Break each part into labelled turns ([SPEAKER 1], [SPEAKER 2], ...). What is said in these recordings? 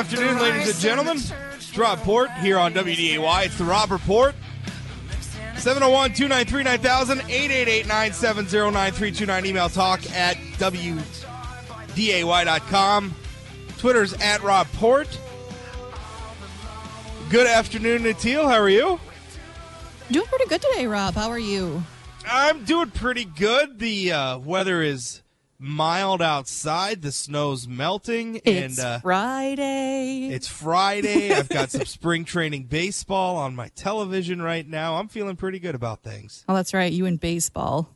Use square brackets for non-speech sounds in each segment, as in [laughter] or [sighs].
[SPEAKER 1] Good afternoon, ladies and gentlemen. It's Rob Port here on WDAY. It's the Rob Report. 701 293 9000 888 970 9329. Email talk at WDAY.com. Twitter's at Rob Port. Good afternoon, Natil. How are you?
[SPEAKER 2] Doing pretty good today, Rob. How are you?
[SPEAKER 1] I'm doing pretty good. The uh, weather is mild outside. The snow's melting.
[SPEAKER 2] It's
[SPEAKER 1] and uh,
[SPEAKER 2] Friday.
[SPEAKER 1] It's Friday. I've got some [laughs] spring training baseball on my television right now. I'm feeling pretty good about things.
[SPEAKER 2] oh, that's right. You in baseball.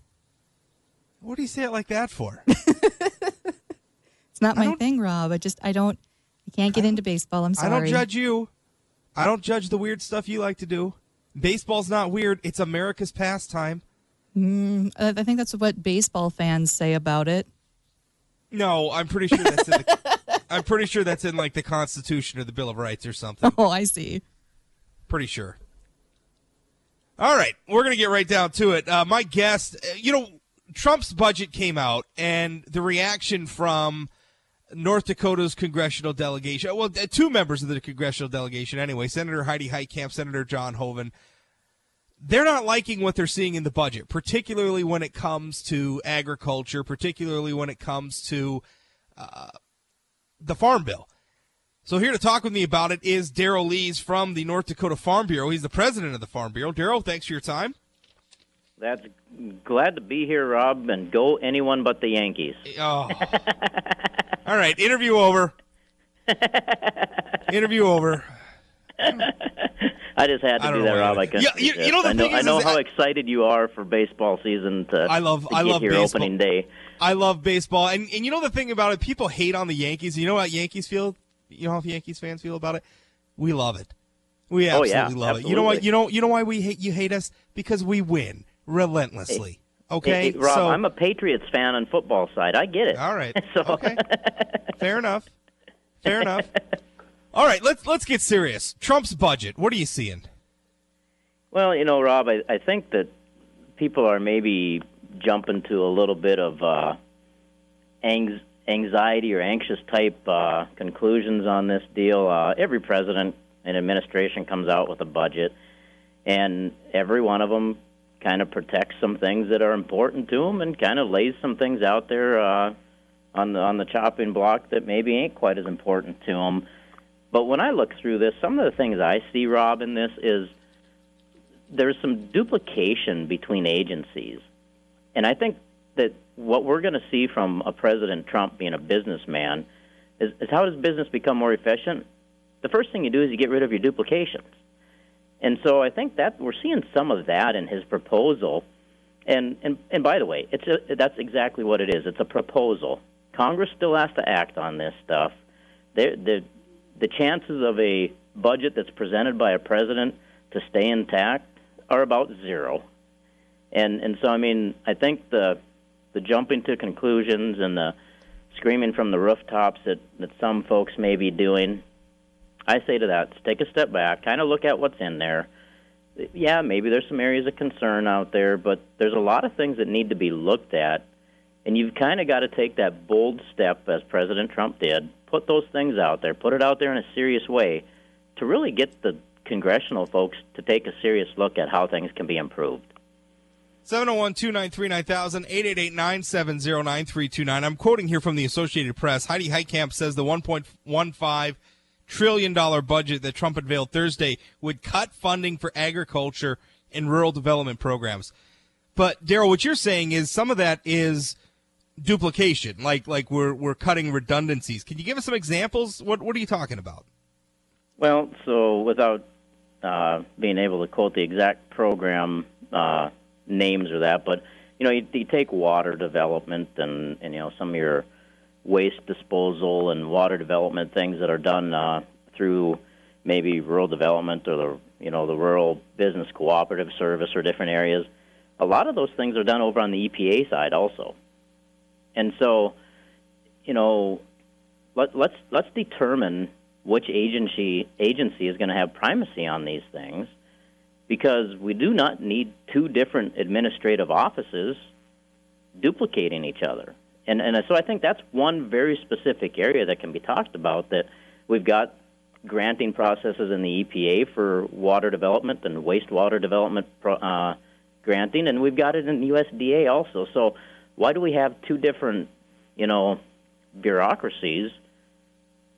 [SPEAKER 1] What do you say it like that for? [laughs]
[SPEAKER 2] It's not my thing, Rob. I just I don't I can't get into baseball. I'm sorry.
[SPEAKER 1] I don't judge you. I don't judge the weird stuff you like to do. Baseball's not weird. It's America's pastime.
[SPEAKER 2] Uh, I think that's what baseball fans say about it.
[SPEAKER 1] No, I'm pretty sure that's in the, [laughs] I'm pretty sure that's in like the Constitution or the Bill of Rights or something.
[SPEAKER 2] Oh, I see.
[SPEAKER 1] Pretty sure. All right, we're going to get right down to it. Uh, my guest, uh, you know, Trump's budget came out, and the reaction from North Dakota's congressional delegation, well, uh, two members of the congressional delegation anyway, Senator Heidi Heitkamp, Senator John Hoeven, they're not liking what they're seeing in the budget, particularly when it comes to agriculture, particularly when it comes to uh, the Farm Bill. So here to talk with me about it is Daryl Lies from the North Dakota Farm Bureau. He's the president of the Farm Bureau. Daryl, thanks for your time.
[SPEAKER 3] That's glad to be here, Rob, and go anyone but the Yankees.
[SPEAKER 1] Oh. [laughs] All right, interview over. [laughs] interview over. [laughs]
[SPEAKER 3] I just had to
[SPEAKER 1] don't
[SPEAKER 3] that, Rob. I can.
[SPEAKER 1] Yeah, you- you know the
[SPEAKER 3] I know,
[SPEAKER 1] thing
[SPEAKER 3] I
[SPEAKER 1] is-
[SPEAKER 3] know
[SPEAKER 1] is
[SPEAKER 3] how
[SPEAKER 1] I-
[SPEAKER 3] excited you are for baseball season to.
[SPEAKER 1] I love-
[SPEAKER 3] to
[SPEAKER 1] I
[SPEAKER 3] get
[SPEAKER 1] love
[SPEAKER 3] here opening day.
[SPEAKER 1] I love baseball, and and you know the thing about it, people hate on the Yankees. You know how Yankees feel. You know how Yankees fans feel about it. We love it. We
[SPEAKER 3] Oh,
[SPEAKER 1] absolutely
[SPEAKER 3] yeah,
[SPEAKER 1] love it. You know what? You know you know why we hate you hate us because we win relentlessly. Okay,
[SPEAKER 3] Hey, hey, Rob,
[SPEAKER 1] so
[SPEAKER 3] I'm a Patriots fan on football side. I get it.
[SPEAKER 1] all right. [laughs]
[SPEAKER 3] So
[SPEAKER 1] Okay, fair enough. Fair enough. [laughs] All right, let's let's get serious. Trump's budget. What are you seeing?
[SPEAKER 3] Well, you know, Rob, I, I think that people are maybe jumping to a little bit of uh, anx- anxiety or anxious type uh, conclusions on this deal. Uh, every president and administration comes out with a budget, and every one of them kind of protects some things that are important to them and kind of lays some things out there uh, on the on the chopping block that maybe ain't quite as important to them. But when I look through this, some of the things I see, Rob, in this is there's some duplication between agencies. And I think that what we're going to see from a President Trump being a businessman is, is how does business become more efficient? The first thing you do is you get rid of your duplications. And so I think that we're seeing some of that in his proposal. And and, and by the way, it's a, that's exactly what it is. It's a proposal. Congress still has to act on this stuff. They're, the the chances of a budget that's presented by a president to stay intact are about zero. And and so I mean I think the the jumping to conclusions and the screaming from the rooftops that, that some folks may be doing, I say to that, take a step back, kind of look at what's in there. Yeah, maybe there's some areas of concern out there, but there's a lot of things that need to be looked at. And you've kind of got to take that bold step, as President Trump did, put those things out there, put it out there in a serious way to really get the congressional folks to take a serious look at how things can be improved.
[SPEAKER 1] 701 293 9000 888 970 9329. I'm quoting here from the Associated Press. Heidi Heitkamp says the $1.15 trillion budget that Trump unveiled Thursday would cut funding for agriculture and rural development programs. But Daryl, what you're saying is some of that is duplication, like like we're we're cutting redundancies. Can you give us some examples? What what are you talking about?
[SPEAKER 3] Well, so without uh, being able to quote the exact program uh, names or that, but you know, you, you take water development and, and you know some of your waste disposal and water development things that are done uh, through maybe rural development or the you know the rural business cooperative service or different areas. A lot of those things are done over on the EPA side also, and so you know let, let's let's determine which agency agency is going to have primacy on these things because we do not need two different administrative offices duplicating each other. and and so I think that's one very specific area that can be talked about. That we've got granting processes in the EPA for water development and wastewater development uh, granting, and we've got it in the USDA also. So why do we have two different, you know, bureaucracies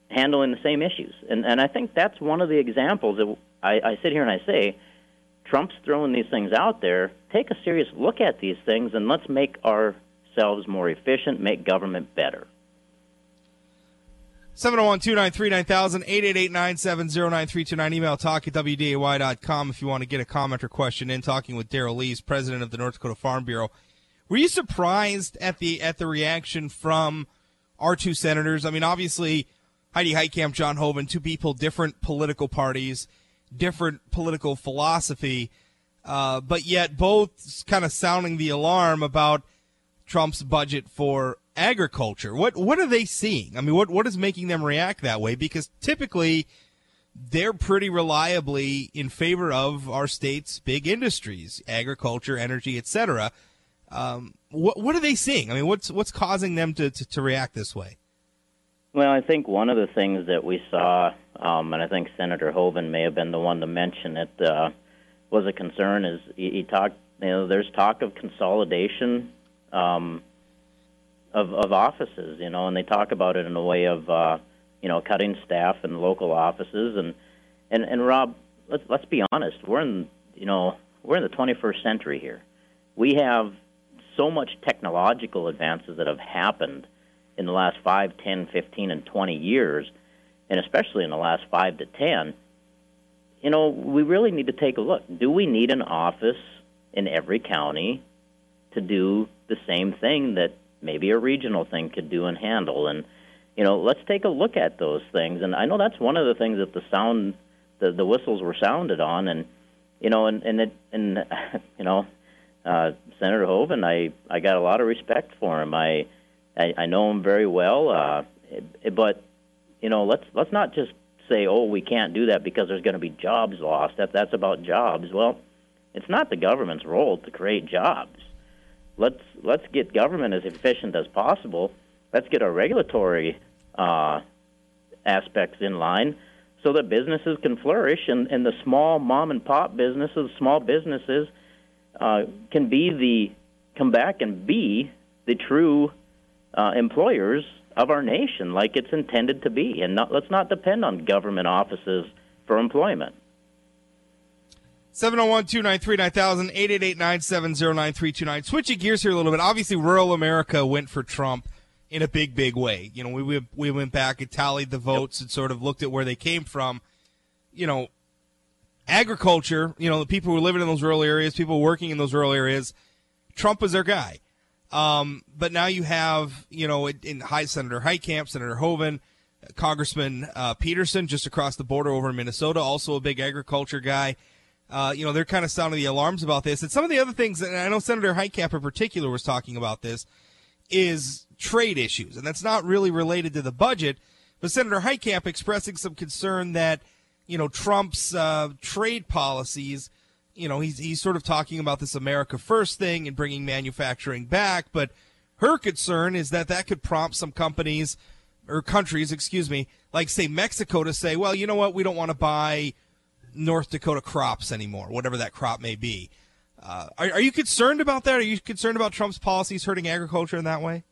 [SPEAKER 3] handling the same issues? And and I think that's one of the examples that I, I sit here and I say, Trump's throwing these things out there. Take a serious look at these things and let's make ourselves more efficient, make government better.
[SPEAKER 1] 701 293 9000 888 970 9329. Email talk at WDAY.com if you want to get a comment or question in. Talking with Daryl Lies, president of the North Dakota Farm Bureau. Were you surprised at the at the reaction from our two senators? I mean, obviously, Heidi Heitkamp, John Hoeven, two people, different political parties, different political philosophy, uh, but yet both kind of sounding the alarm about Trump's budget for agriculture. What what are they seeing? I mean, what what is making them react that way? Because typically they're pretty reliably in favor of our state's big industries, agriculture, energy, etc. Um, what what are they seeing? I mean, what's what's causing them to, to, to, react this way?
[SPEAKER 3] Well, I think one of the things that we saw, um, and I think Senator Hoeven may have been the one to mention it, uh, was a concern. Is he, he talked? You know, there's talk of consolidation um, of, of offices, you know, and they talk about it in a way of, uh, you know, cutting staff in local offices. And, and, and Rob, let's, let's be honest, we're in, you know, we're in the 21st century here. We have so much technological advances that have happened in the last 5, 10, 15, and 20 years, and especially in the last 5 to 10, you know, we really need to take a look. Do we need an office in every county to do the same thing that maybe a regional thing could do and handle. And you know, let's take a look at those things. And I know that's one of the things that the sound, the the whistles were sounded on, and you know, and and it, and [laughs] you know, uh, Senator Hoeven, I I got a lot of respect for him. I I, I know him very well, uh, but you know, let's let's not just say, oh, we can't do that because there's going to be jobs lost. That that's about jobs. Well, it's not the government's role to create jobs let's let's get government as efficient as possible. Let's get our regulatory uh, aspects in line so that businesses can flourish and, and the small mom and pop businesses, small businesses, uh, can be the come back and be the true uh, employers of our nation, like it's intended to be, and not, let's not depend on government offices for employment.
[SPEAKER 1] 701-293-9000, Switching gears here a little bit. Obviously, rural America went for Trump in a big, big way. You know, we we went back and tallied the votes yep. and sort of looked at where they came from. You know, agriculture, you know, the people who are living in those rural areas, people working in those rural areas, Trump was their guy. Um, but now you have, you know, in, High Senator Heitkamp, Senator Hoeven, Congressman uh, Peterson just across the border over in Minnesota, also a big agriculture guy uh, you know, they're kind of sounding the alarms about this. And some of the other things, and I know Senator Heitkamp in particular was talking about this, is trade issues. And that's not really related to the budget, but Senator Heitkamp expressing some concern that, you know, Trump's uh, trade policies, you know, he's, he's sort of talking about this America First thing and bringing manufacturing back, but her concern is that that could prompt some companies or countries, excuse me, like say Mexico to say, well, you know what, we don't want to buy – North Dakota crops anymore, whatever that crop may be. Uh, are, are you concerned about that? Are you concerned about Trump's policies hurting agriculture in that way?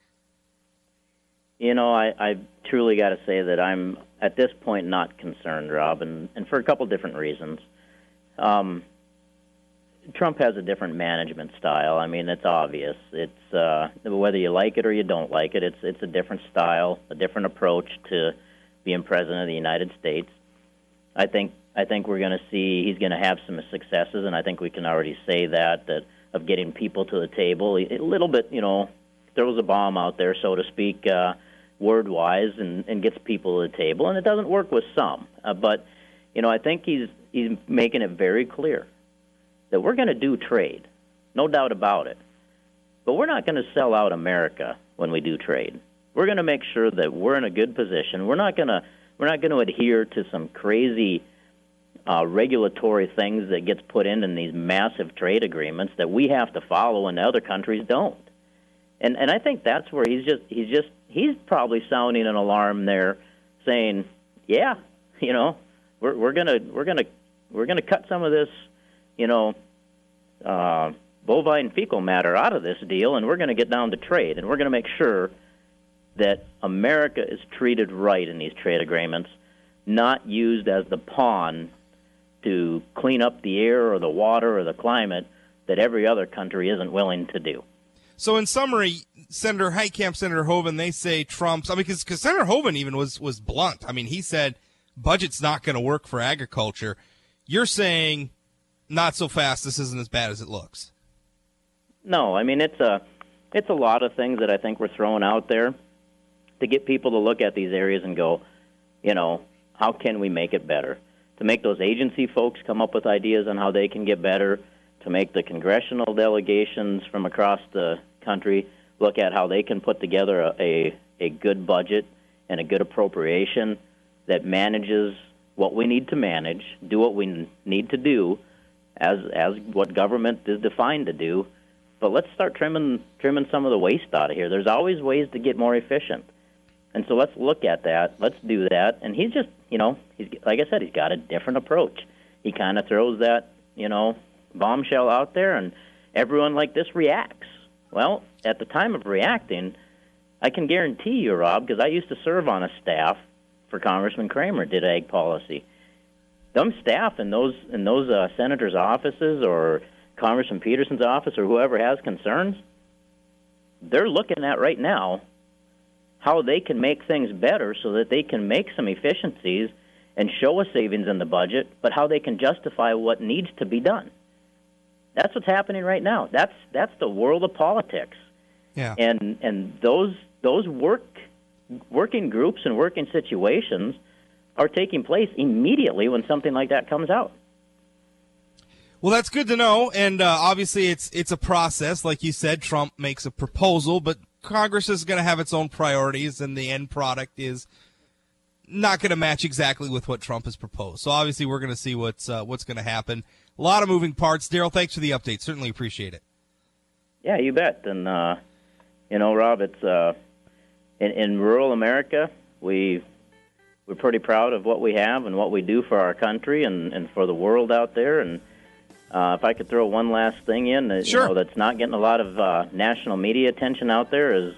[SPEAKER 3] You know, I, I truly got to say that I'm at this point not concerned, Rob, and, and for a couple different reasons. Um, Trump has a different management style. I mean, it's obvious. It's uh, whether you like it or you don't like it. It's it's a different style, a different approach to being president of the United States. I think I think we're going to see he's going to have some successes, and I think we can already say that that of getting people to the table. A little bit, you know, throws a bomb out there, so to speak, uh, word wise, and, and gets people to the table. And it doesn't work with some, uh, but you know, I think he's he's making it very clear that we're going to do trade, no doubt about it. But we're not going to sell out America when we do trade. We're going to make sure that we're in a good position. We're not going to we're not going to adhere to some crazy uh, regulatory things that gets put in in these massive trade agreements that we have to follow and other countries don't. and and I think that's where he's just he's just he's probably sounding an alarm there, saying, yeah, you know, we're we're gonna we're gonna we're gonna cut some of this, you know, uh, bovine fecal matter out of this deal, and we're to get down to trade, and we're to make sure that America is treated right in these trade agreements, not used as the pawn to clean up the air or the water or the climate that every other country isn't willing to do.
[SPEAKER 1] So, in summary, Senator Heitkamp, Senator Hoeven, they say Trump's. I mean, because Senator Hoeven even was was blunt. I mean, he said budget's not going to work for agriculture. You're saying not so fast. This isn't as bad as it looks.
[SPEAKER 3] No, I mean it's a it's a lot of things that I think we're throwing out there to get people to look at these areas and go, you know, how can we make it better? To make those agency folks come up with ideas on how they can get better, to make the congressional delegations from across the country look at how they can put together a, a, a good budget and a good appropriation that manages what we need to manage, do what we need to do as as what government is defined to do, but let's start trimming trimming some of the waste out of here. There's always ways to get more efficient, and so let's look at that. Let's do that. And he's just, you know, he's like I said, he's got a different approach. He kind of throws that, you know, bombshell out there, and everyone like this reacts. Well, at the time of reacting, I can guarantee you, Rob, because I used to serve on a staff for Congressman Cramer, did ag policy. Them staff in those in those uh, senators' offices or Congressman Peterson's office or whoever has concerns, they're looking at right now how they can make things better so that they can make some efficiencies and show a savings in the budget, but how they can justify what needs to be done. That's what's happening right now. That's that's the world of politics.
[SPEAKER 1] Yeah.
[SPEAKER 3] And and those those work working groups and working situations are taking place immediately when something like that comes out.
[SPEAKER 1] Well, that's good to know, and uh, obviously it's it's a process. Like you said, Trump makes a proposal, but Congress is going to have its own priorities, and the end product is not going to match exactly with what Trump has proposed. So obviously, we're going to see what's uh, what's going to happen. A lot of moving parts. Daryl, thanks for the update. Certainly appreciate it.
[SPEAKER 3] Yeah, you bet. And uh, you know, Rob, it's uh, in, in rural America, we we're pretty proud of what we have and what we do for our country and, and for the world out there. And uh, if I could throw one last thing in, that,
[SPEAKER 1] sure.
[SPEAKER 3] you know, that's not getting a lot of uh, national media attention out there is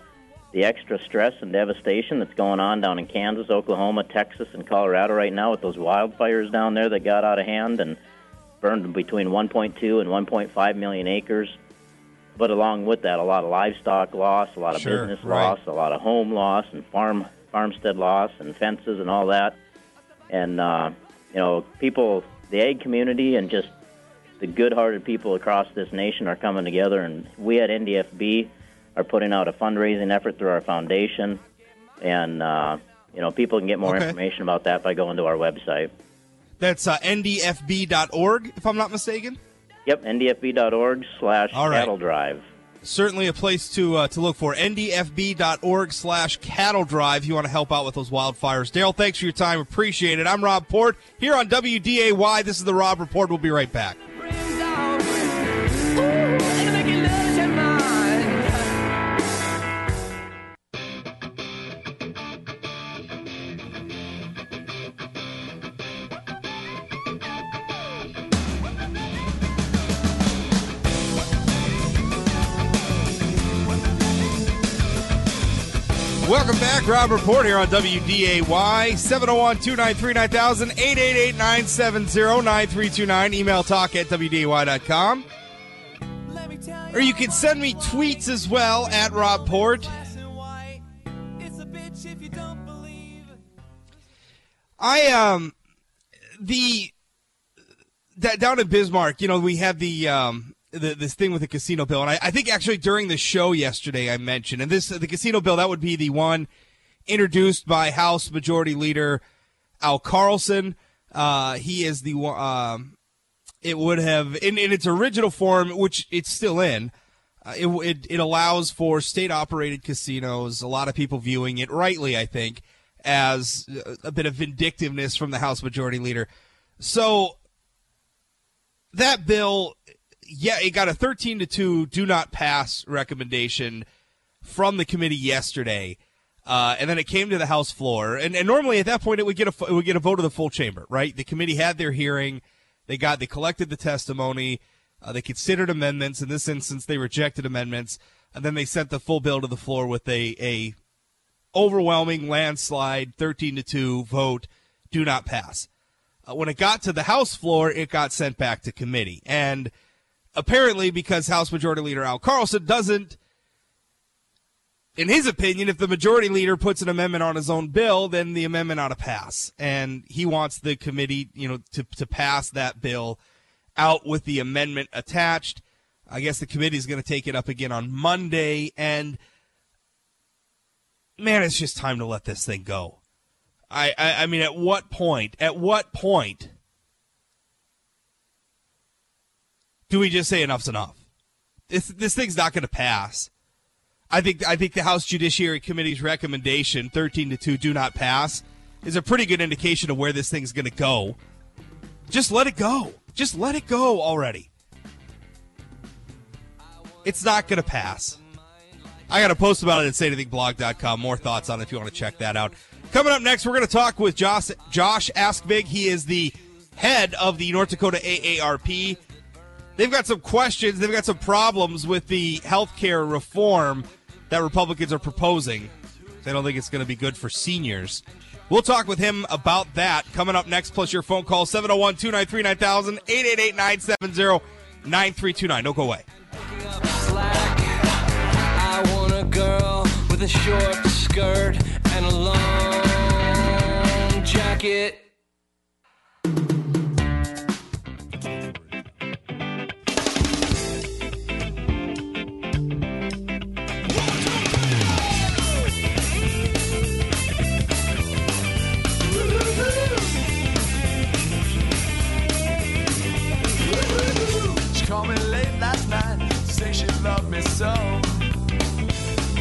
[SPEAKER 3] the extra stress and devastation that's going on down in Kansas, Oklahoma, Texas, and Colorado right now with those wildfires down there that got out of hand and burned between 1.2 and 1.5 million acres. But along with that, a lot of livestock loss, a lot of
[SPEAKER 1] sure,
[SPEAKER 3] business
[SPEAKER 1] right.
[SPEAKER 3] loss, a lot of home loss, and farm farmstead loss, and fences and all that. And uh, you know, people, the ag community, and just the good-hearted people across this nation are coming together, and we at NDFB are putting out a fundraising effort through our foundation, and uh, you know people can get more
[SPEAKER 1] Okay.
[SPEAKER 3] information about that by going to our website.
[SPEAKER 1] That's uh, ndfb.org, if I'm not mistaken.
[SPEAKER 3] Yep, ndfb.org slash cattle drive.
[SPEAKER 1] Certainly a place to uh, to look for. ndfb.org slash cattle drive. If you want to help out with those wildfires. Daryl, thanks for your time. Appreciate it. I'm Rob Port here on WDAY. This is the Rob Report. We'll be right back. Rob Report here on WDAY. 701 293 9000 888 970 9329. Email talk at WDAY.com. Or you can send me tweets as well at Rob Port. I, um, the, that down in Bismarck, you know, we had the, um, the, this thing with the casino bill, and I, I think actually during the show yesterday I mentioned, and this the casino bill that would be the one introduced by House Majority Leader Al Carlson. Uh, he is the one. Um, it would have in, in its original form, which it's still in. Uh, it, it it allows for state operated casinos. A lot of people viewing it rightly, I think, as a bit of vindictiveness from the House Majority Leader. So that bill yeah, it got a 13 to 2 do not pass recommendation from the committee yesterday, uh, and then it came to the House floor. And, and normally at that point, it would get a it would get a vote of the full chamber, right? The committee had their hearing, they got they collected the testimony, uh, they considered amendments. In this instance, they rejected amendments, and then they sent the full bill to the floor with a a overwhelming landslide, thirteen to two vote, do not pass. Uh, when it got to the House floor, it got sent back to committee, and apparently because House Majority Leader Al Carlson doesn't in his opinion, if the majority leader puts an amendment on his own bill, then the amendment ought to pass. And he wants the committee, you know, to, to pass that bill out with the amendment attached. I guess the committee is going to take it up again on Monday. And man, it's just time to let this thing go. I, I, I mean, at what point, at what point do we just say enough's enough? This, this thing's not going to pass. I think I think the House Judiciary Committee's recommendation, thirteen to two, do not pass, is a pretty good indication of where this thing's going to go. Just let it go. Just let it go already. It's not going to pass. I got a post about it at sayanythingblog.com. More thoughts on it if you want to check that out. Coming up next, we're going to talk with Josh, Josh Askvig. He is the head of the North Dakota AARP. They've got some questions. They've got some problems with the health care reform that Republicans are proposing. They don't think it's going to be good for seniors. We'll talk with him about that coming up next, plus your phone call 701 293 9000 888 970 9329. Don't go away.
[SPEAKER 4] With a short skirt and a long jacket.
[SPEAKER 5] So.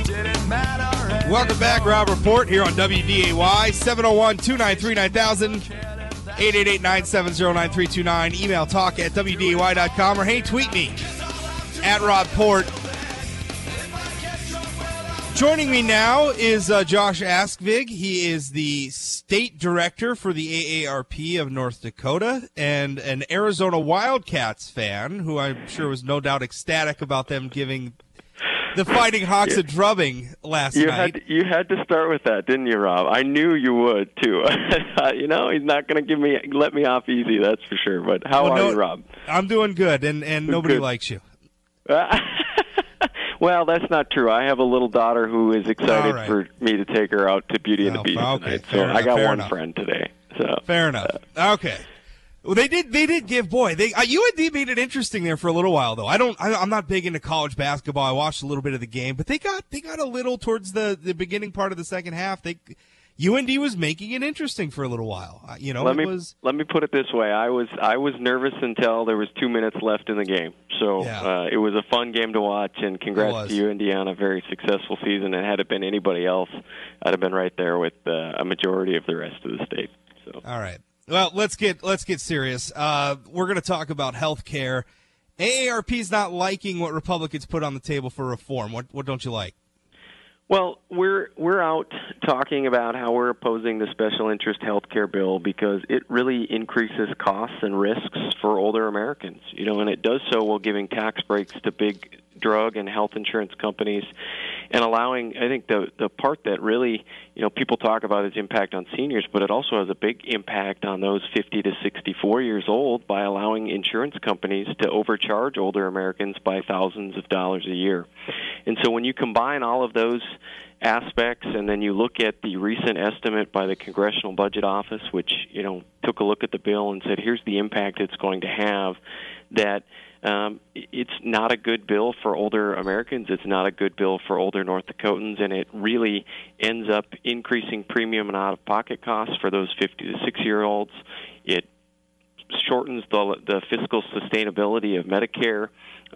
[SPEAKER 5] Didn't matter.
[SPEAKER 1] Welcome back, Rob Report here on WDAY 701 293 9000 888 970 9329. Email talk at WDAY.com or hey, tweet me at Rob Port. Joining me now is uh, Josh Askvig. He is the state director for the AARP of North Dakota and an Arizona Wildcats fan who I'm sure was no doubt ecstatic about them giving the Fighting Hawks a drubbing last
[SPEAKER 6] You
[SPEAKER 1] night.
[SPEAKER 6] had to, you had to start with that, didn't you, Rob? I knew you would too. [laughs] you know, he's not going to give me let me off easy, that's for sure. But how
[SPEAKER 1] Well,
[SPEAKER 6] are
[SPEAKER 1] no-
[SPEAKER 6] you, Rob?
[SPEAKER 1] I'm doing good, and, and nobody
[SPEAKER 6] Good.
[SPEAKER 1] likes you. [laughs]
[SPEAKER 6] well, that's not true. I have a little daughter who is excited
[SPEAKER 1] right.
[SPEAKER 6] for me to take her out to Beauty and
[SPEAKER 1] Oh,
[SPEAKER 6] the Beast
[SPEAKER 1] okay,
[SPEAKER 6] tonight. So I got one
[SPEAKER 1] enough.
[SPEAKER 6] friend today. So
[SPEAKER 1] Fair enough. Uh, okay. Well, they did. They did give boy. They uh, UND made it interesting there for a little while though. I don't. I, I'm not big into college basketball. I watched a little bit of the game, but they got they got a little towards the the beginning part of the second half. They UND was making it interesting for a little while. Uh, You know,
[SPEAKER 6] let
[SPEAKER 1] it
[SPEAKER 6] me
[SPEAKER 1] was.
[SPEAKER 6] let me put it this way: I was I was nervous until there was two minutes left in the game. So
[SPEAKER 1] Yeah.
[SPEAKER 6] uh, it was a fun game to watch, and congrats to you, Indiana. Very successful season. And had it been anybody else, I'd have been right there with uh, a majority of the rest of the state. So
[SPEAKER 1] All right. Well, let's get let's get serious. Uh, we're going to talk about health care. AARP's not liking what Republicans put on the table for reform. What what don't you like?
[SPEAKER 6] Well, we're we're out talking about how we're opposing the special interest health care bill because it really increases costs and risks for older Americans. You know, and it does so while giving tax breaks to big drug and health insurance companies and allowing I think the the part that really, you know, people talk about its impact on seniors, but it also has a big impact on those 50 to 64 years old by allowing insurance companies to overcharge older Americans by thousands of dollars a year. And so when you combine all of those aspects and then you look at the recent estimate by the Congressional Budget Office which, you know, took a look at the bill and said here's the impact it's going to have that um, it's not a good bill for older Americans. It's not a good bill for older North Dakotans, and it really ends up increasing premium and out-of-pocket costs for those 50 to 60 year olds. It shortens the the fiscal sustainability of Medicare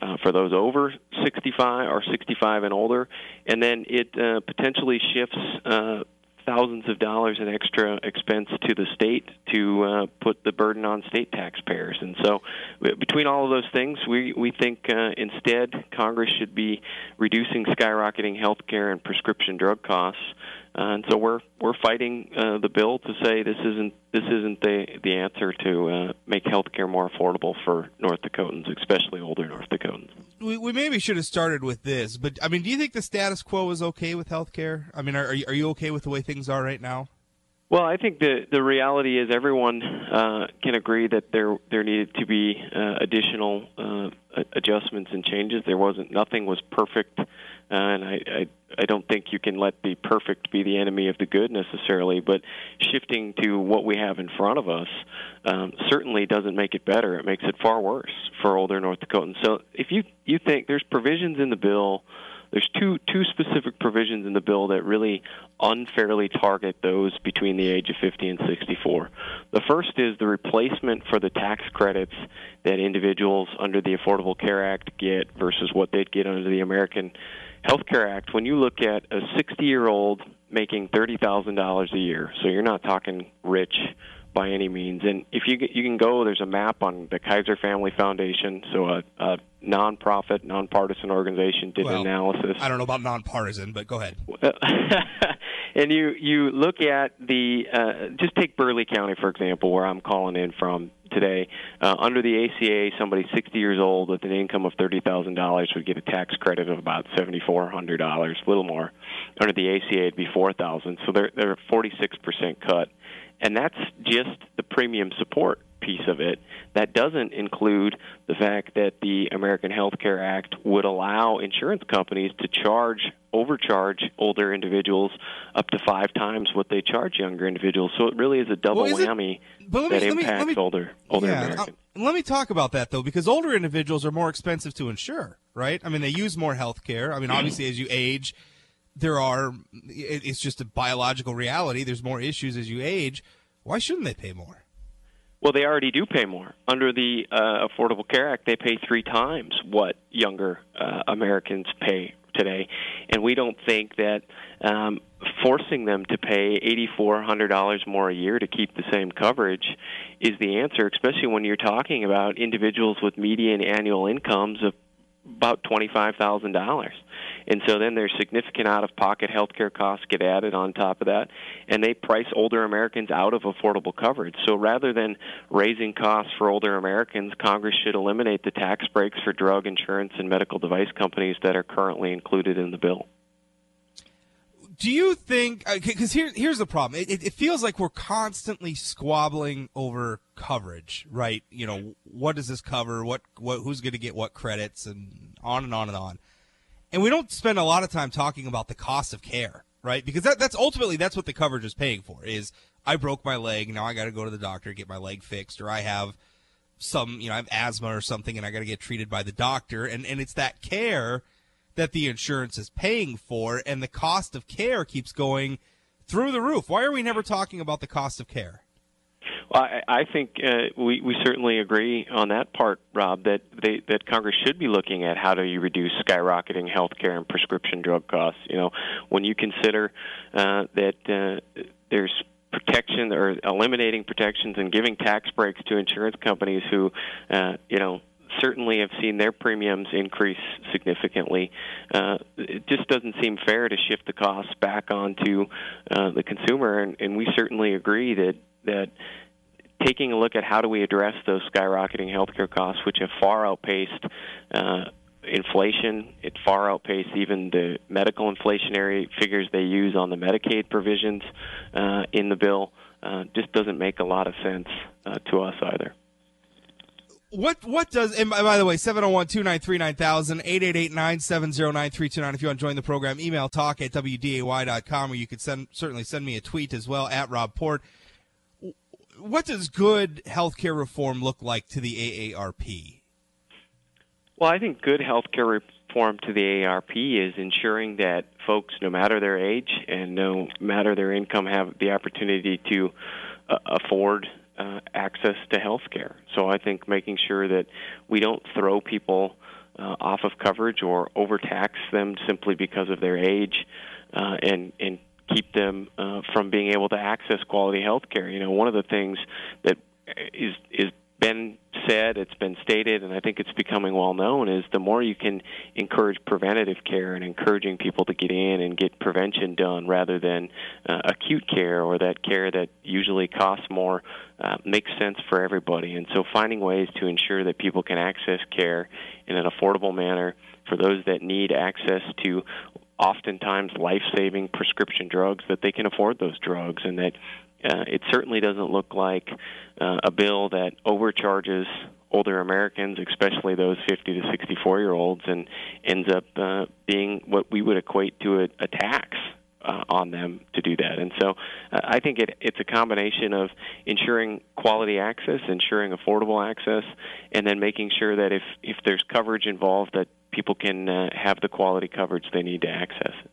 [SPEAKER 6] uh, for those over 65 or 65 and older, and then it uh, potentially shifts. Uh, thousands of dollars in extra expense to the state to uh, put the burden on state taxpayers. And so, between all of those things, we we think uh, instead Congress should be reducing skyrocketing health care and prescription drug costs. Uh, and so we're we're fighting uh, the bill to say this isn't this isn't the the answer to uh, make health care more affordable for North Dakotans, especially older North Dakotans.
[SPEAKER 1] We, we maybe should have started with this, but I mean, do you think the status quo is okay with healthcare? I mean, are are you, are you okay with the way things are right now?
[SPEAKER 6] Well, I think the the reality is everyone uh, can agree that there there needed to be uh, additional uh, adjustments and changes. There wasn't nothing was perfect, uh, and I, I I don't think you can let the perfect be the enemy of the good necessarily. But shifting to what we have in front of us um, certainly doesn't make it better. It makes it far worse for older North Dakotans. So if you you think there's provisions in the bill there's two two specific provisions in the bill that really unfairly target those between the age of 50 and 64. The first is the replacement for the tax credits that individuals under the Affordable Care Act get versus what they'd get under the American Health Care Act. When you look at a 60-year-old making $30,000 a year, so you're not talking rich by any means. And if you you can go, there's a map on the Kaiser Family Foundation, so a, a nonprofit, nonpartisan organization did
[SPEAKER 1] Well,
[SPEAKER 6] an analysis.
[SPEAKER 1] I don't know about nonpartisan, but go ahead. [laughs]
[SPEAKER 6] and you you look at the uh, just take Burleigh County for example, where I'm calling in from today. Uh, under the ACA, somebody 60 years old with an income of thirty thousand dollars would get a tax credit of about seventy four hundred dollars, a little more. Under the ACA, it'd be four thousand. So they're they're a 46 percent cut, and that's just the premium support piece of it. That doesn't include the fact that the American Health Care Act would allow insurance companies to charge overcharge older individuals up to five times what they charge younger individuals. So it really is a double
[SPEAKER 1] Well, is it-
[SPEAKER 6] whammy
[SPEAKER 1] but let me-
[SPEAKER 6] that
[SPEAKER 1] let me- let me-
[SPEAKER 6] older older
[SPEAKER 1] yeah,
[SPEAKER 6] Americans.
[SPEAKER 1] uh, let me talk about that though, because older individuals are more expensive to insure, right? I mean, they use more health care. I mean, obviously, as you age, there are. It's just a biological reality. There's more issues as you age. Why shouldn't they pay more?
[SPEAKER 6] Well, they already do pay more. Under the uh, Affordable Care Act, they pay three times what younger uh, Americans pay today. And we don't think that um, forcing them to pay $8,400 more a year to keep the same coverage is the answer, especially when you're talking about individuals with median annual incomes of about $25,000. And so then there's significant out of pocket health care costs get added on top of that, and they price older Americans out of affordable coverage. So rather than raising costs for older Americans, Congress should eliminate the tax breaks for drug insurance and medical device companies that are currently included in the bill.
[SPEAKER 1] Do you think? Uh, because here, here's the problem. It, it, it feels like we're constantly squabbling over coverage, right? You know, what does this cover? What, what who's going to get what credits, and on and on and on. And we don't spend a lot of time talking about the cost of care, right? Because that, that's ultimately that's what the coverage is paying for. Is I broke my leg, now I got to go to the doctor get my leg fixed, or I have some, you know, I have asthma or something, and I got to get treated by the doctor, and and it's that care that the insurance is paying for, and the cost of care keeps going through the roof. Why are we never talking about the cost of care?
[SPEAKER 6] Well, I, I think uh, we we certainly agree on that part, Rob. That they, that Congress should be looking at how do you reduce skyrocketing health care and prescription drug costs. You know, when you consider uh, that uh, there's protection or eliminating protections and giving tax breaks to insurance companies who, uh, you know, certainly have seen their premiums increase significantly. Uh, it just doesn't seem fair to shift the costs back onto uh, the consumer, and, and we certainly agree that that taking a look at how do we address those skyrocketing healthcare costs, which have far outpaced uh, inflation, it far outpaced even the medical inflationary figures they use on the Medicaid provisions uh, in the bill. Uh, just doesn't make a lot of sense uh, to us either.
[SPEAKER 1] What what does and by by the way, 701-293-9000, 888-970-9329. If you want to join the program, email talk at wday.com or you could send certainly send me a tweet as well at Rob Port. What does good healthcare reform look like to the AARP?
[SPEAKER 6] Well, I think good healthcare reform to the AARP is ensuring that folks, no matter their age and no matter their income, have the opportunity to uh, afford uh, access to health care. So I think making sure that we don't throw people uh, off of coverage or overtax them simply because of their age uh, and, and keep them uh, from being able to access quality health care. You know, one of the things that is is been said, it's been stated, and I think it's becoming well known is the more you can encourage preventative care and encouraging people to get in and get prevention done rather than uh, acute care or that care that usually costs more uh, makes sense for everybody. And so finding ways to ensure that people can access care in an affordable manner for those that need access to oftentimes life-saving prescription drugs that they can afford those drugs and that uh, it certainly doesn't look like uh, a bill that overcharges older Americans, especially those 50 to 64 year olds, and ends up uh, being what we would equate to a, a tax. Uh, on them to do that, and so uh, I think it, it's a combination of ensuring quality access, ensuring affordable access, and then making sure that if if there's coverage involved, that people can uh, have the quality coverage they need to access it.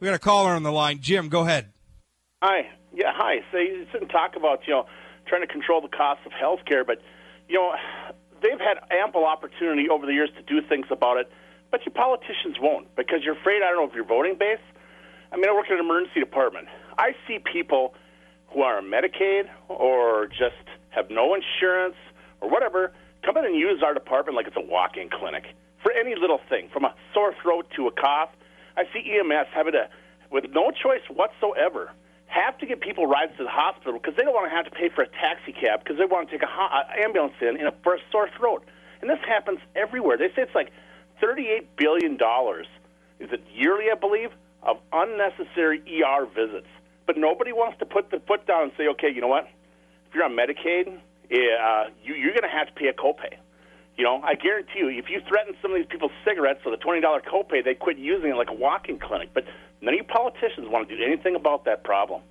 [SPEAKER 1] We got a caller on the line. Jim, go ahead.
[SPEAKER 7] Hi. Yeah, hi. So you didn't talk about, you know, trying to control the cost of health care, but, you know, they've had ample opportunity over the years to do things about it, but your politicians won't because you're afraid, I don't know, if your voting base. I mean, I work in an emergency department. I see people who are on Medicaid or just have no insurance or whatever come in and use our department like it's a walk in clinic for any little thing, from a sore throat to a cough. I see EMS having to, with no choice whatsoever, have to get people rides to the hospital because they don't want to have to pay for a taxi cab because they want to take a ho- ambulance in, in a, for a sore throat. And this happens everywhere. They say it's like $38 billion, is it yearly, I believe, of unnecessary ER visits. But nobody wants to put the foot down and say, okay, you know what? If you're on Medicaid, uh, you, you're going to have to pay a copay. You know, I guarantee you, if you threaten some of these people's cigarettes with a twenty dollar copay, they quit using it like a walk-in clinic. But none of you politicians want to do anything about that problem.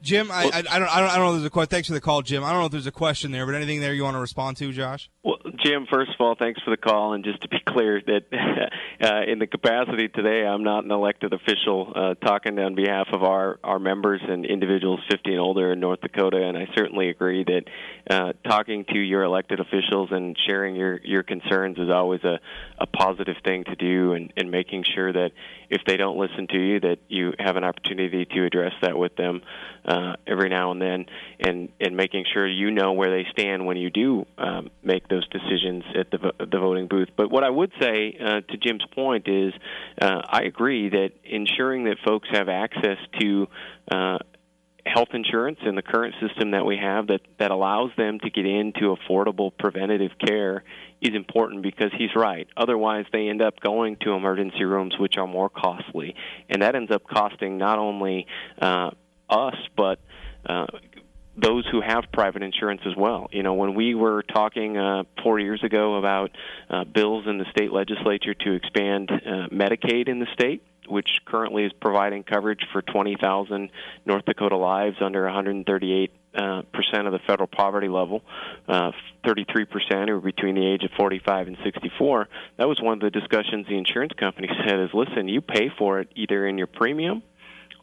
[SPEAKER 1] Jim, I, I, I, don't, I don't, I don't know. If there's a question. Thanks for the call, Jim. I don't know if there's a question there, but anything there you want to respond to, Josh?
[SPEAKER 6] Well, Jim, first of all, thanks for the call, and just to be [laughs] clear, that [laughs] uh, in the capacity today, I'm not an elected official uh, talking on behalf of our our members and individuals 50 and older in North Dakota, and I certainly agree that uh, talking to your elected officials and sharing your your concerns is always a a positive thing to do, and, and making sure that if they don't listen to you, that you have an opportunity to address that with them uh, every now and then, and and making sure you know where they stand when you do um, make those decisions at the the voting booth. But what I would say uh, to Jim's point is, uh, I agree that ensuring that folks have access to uh, health insurance in the current system that we have that, that allows them to get into affordable preventative care is important because he's right. Otherwise, they end up going to emergency rooms, which are more costly. And that ends up costing not only uh, us, but uh, those who have private insurance as well. You know, when we were talking uh, four years ago about uh, bills in the state legislature to expand uh, Medicaid in the state, which currently is providing coverage for 20,000 North Dakota lives under 138 uh, percent of the federal poverty level. Uh, 33 percent who are between the age of 45 and 64. That was one of the discussions the insurance company [laughs] said is, listen, you pay for it either in your premium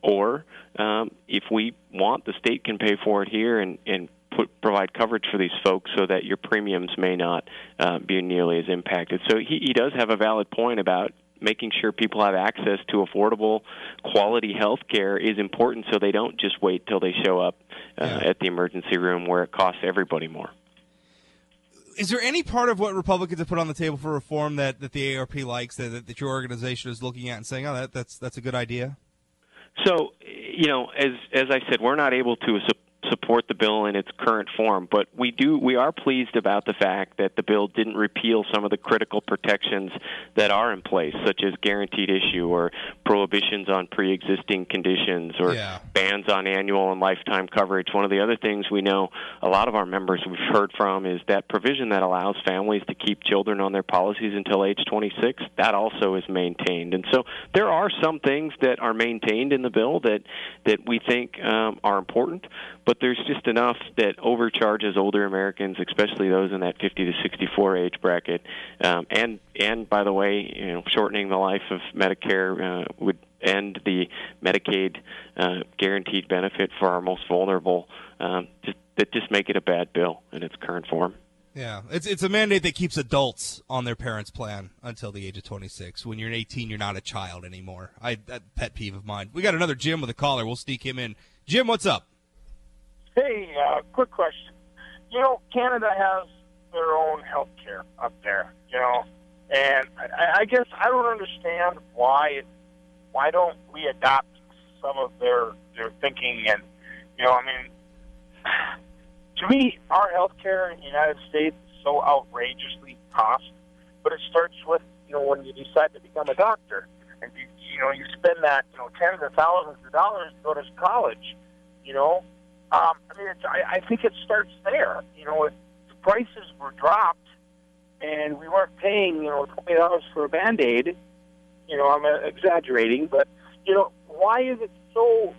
[SPEAKER 6] or um, if we want, the state can pay for it here and, and put, provide coverage for these folks so that your premiums may not uh, be nearly as impacted. So he, he does have a valid point about making sure people have access to affordable, quality health care is important so they don't just wait till they show up uh, yeah. at the emergency room where it costs everybody more.
[SPEAKER 1] Is there any part of what Republicans have put on the table for reform that, that the ARP likes that, that your organization is looking at and saying, "Oh, that, that's that's a good idea"?
[SPEAKER 6] So, you know, as as I said, we're not able to support the bill in its current form, but we do we are pleased about the fact that the bill didn't repeal some of the critical protections that are in place, such as guaranteed issue or prohibitions on pre-existing conditions or yeah. bans on annual and lifetime coverage. One of the other things we know a lot of our members we've heard from is that provision that allows families to keep children on their policies until age 26. That also is maintained, and so there are some things that are maintained in the bill that that we think um, are important, but there's just enough that overcharges older Americans, especially those in that 50 to 64 age bracket. Um, and and by the way, you know, shortening the life of Medicare uh, would end the Medicaid uh, guaranteed benefit for our most vulnerable. Um, just that just make it a bad bill in its current form.
[SPEAKER 1] Yeah, it's it's a mandate that keeps adults on their parents' plan until the age of 26. When you're 18, you're not a child anymore. I that pet peeve of mine. We got another Jim with a caller. We'll sneak him in. Jim, what's up?
[SPEAKER 8] Hey, uh, quick question. You know, Canada has their own health care up there, you know, and I, I guess I don't understand why why don't we adopt some of their their thinking and you know, I mean, [sighs] to me, our health care in the United States is so outrageously cost, but it starts with you know when you decide to become a doctor and you you know you spend that you know tens of thousands of dollars to go to college, you know. Um, I mean, I, I think it starts there. You know, if prices were dropped and we weren't paying you know twenty dollars for a band aid, you know, I'm uh, exaggerating, but you know, why is it so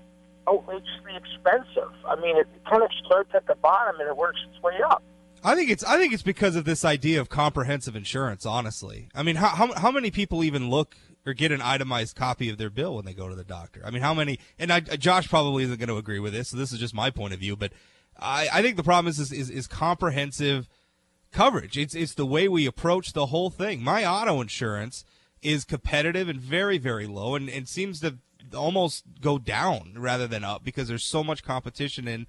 [SPEAKER 8] outrageously expensive? I mean, it kind of starts at the bottom and it works its way up.
[SPEAKER 1] I think it's I think it's because of this idea of comprehensive insurance. Honestly, I mean, how how, how many people even look or get an itemized copy of their bill when they go to the doctor? I mean, how many? And I, Josh probably isn't going to agree with this, so this is just my point of view. But I, I think the problem is, is is, comprehensive coverage. It's it's the way we approach the whole thing. My auto insurance is competitive and very very low, and, and seems to almost go down rather than up because there's so much competition in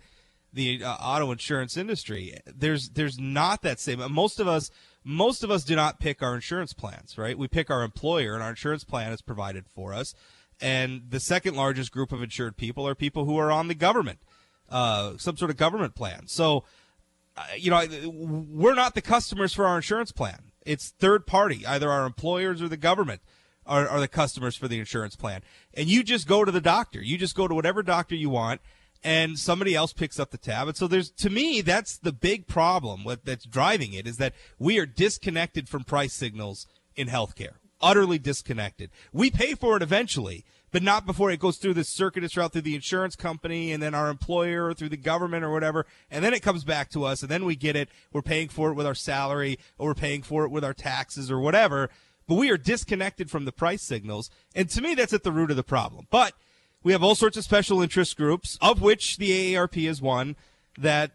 [SPEAKER 1] the uh, auto insurance industry. There's there's not that same. Most of us most of us do not pick our insurance plans, right? We pick our employer, and our insurance plan is provided for us. And the second largest group of insured people are people who are on the government, uh, some sort of government plan. So, uh, you know, we're not the customers for our insurance plan. It's third party, either our employers or the government are, are the customers for the insurance plan. And you just go to the doctor. You just go to whatever doctor you want and somebody else picks up the tab. And so there's, to me, that's the big problem with, that's driving it is that we are disconnected from price signals in healthcare. Utterly disconnected. We pay for it eventually, but not before it goes through the circuitous route through the insurance company and then our employer or through the government or whatever. And then it comes back to us and then we get it. We're paying for it with our salary or we're paying for it with our taxes or whatever. But we are disconnected from the price signals. And to me, that's at the root of the problem. But we have all sorts of special interest groups, of which the AARP is one that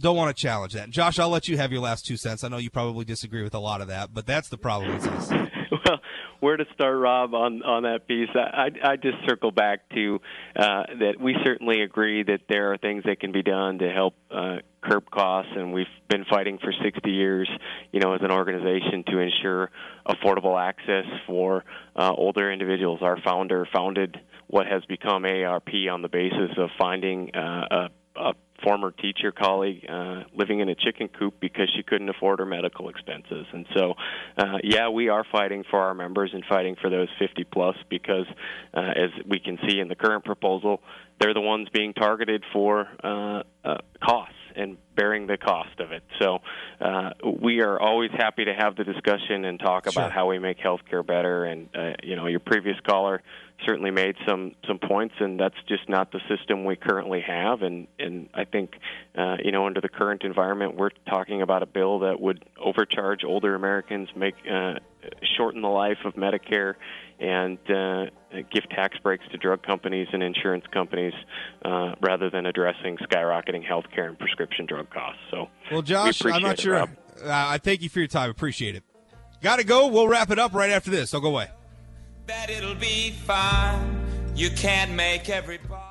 [SPEAKER 1] don't want to challenge that. Josh, I'll let you have your last two cents. I know you probably disagree with a lot of that, but that's the problem with this. [laughs]
[SPEAKER 6] well, where to start, Rob, on on that piece? I I just circle back to uh, that we certainly agree that there are things that can be done to help uh, curb costs, and we've been fighting for 60 years, you know, as an organization to ensure affordable access for uh, older individuals. Our founder founded what has become AARP on the basis of finding uh, a former teacher colleague uh, living in a chicken coop because she couldn't afford her medical expenses. And so, uh, yeah, we are fighting for our members and fighting for those 50 plus because, uh, as we can see in the current proposal, they're the ones being targeted for uh, uh, costs and bearing the cost of it. So uh, we are always happy to have the discussion and talk
[SPEAKER 1] Sure.
[SPEAKER 6] about how we make healthcare better. And uh, you know, your previous caller certainly made some some points, and that's just not the system we currently have. And and I think uh, you know, under the current environment, we're talking about a bill that would overcharge older Americans, make uh, shorten the life of Medicare, and uh, give tax breaks to drug companies and insurance companies uh, rather than addressing skyrocketing health care and prescription drug costs. So,
[SPEAKER 1] Well, Josh,
[SPEAKER 6] we
[SPEAKER 1] I'm not
[SPEAKER 6] it,
[SPEAKER 1] sure. Uh, I thank you for your time. Appreciate it. Got to go. We'll wrap it up right after this. Don't go away.
[SPEAKER 4] That it'll be fine. You can't make everybody.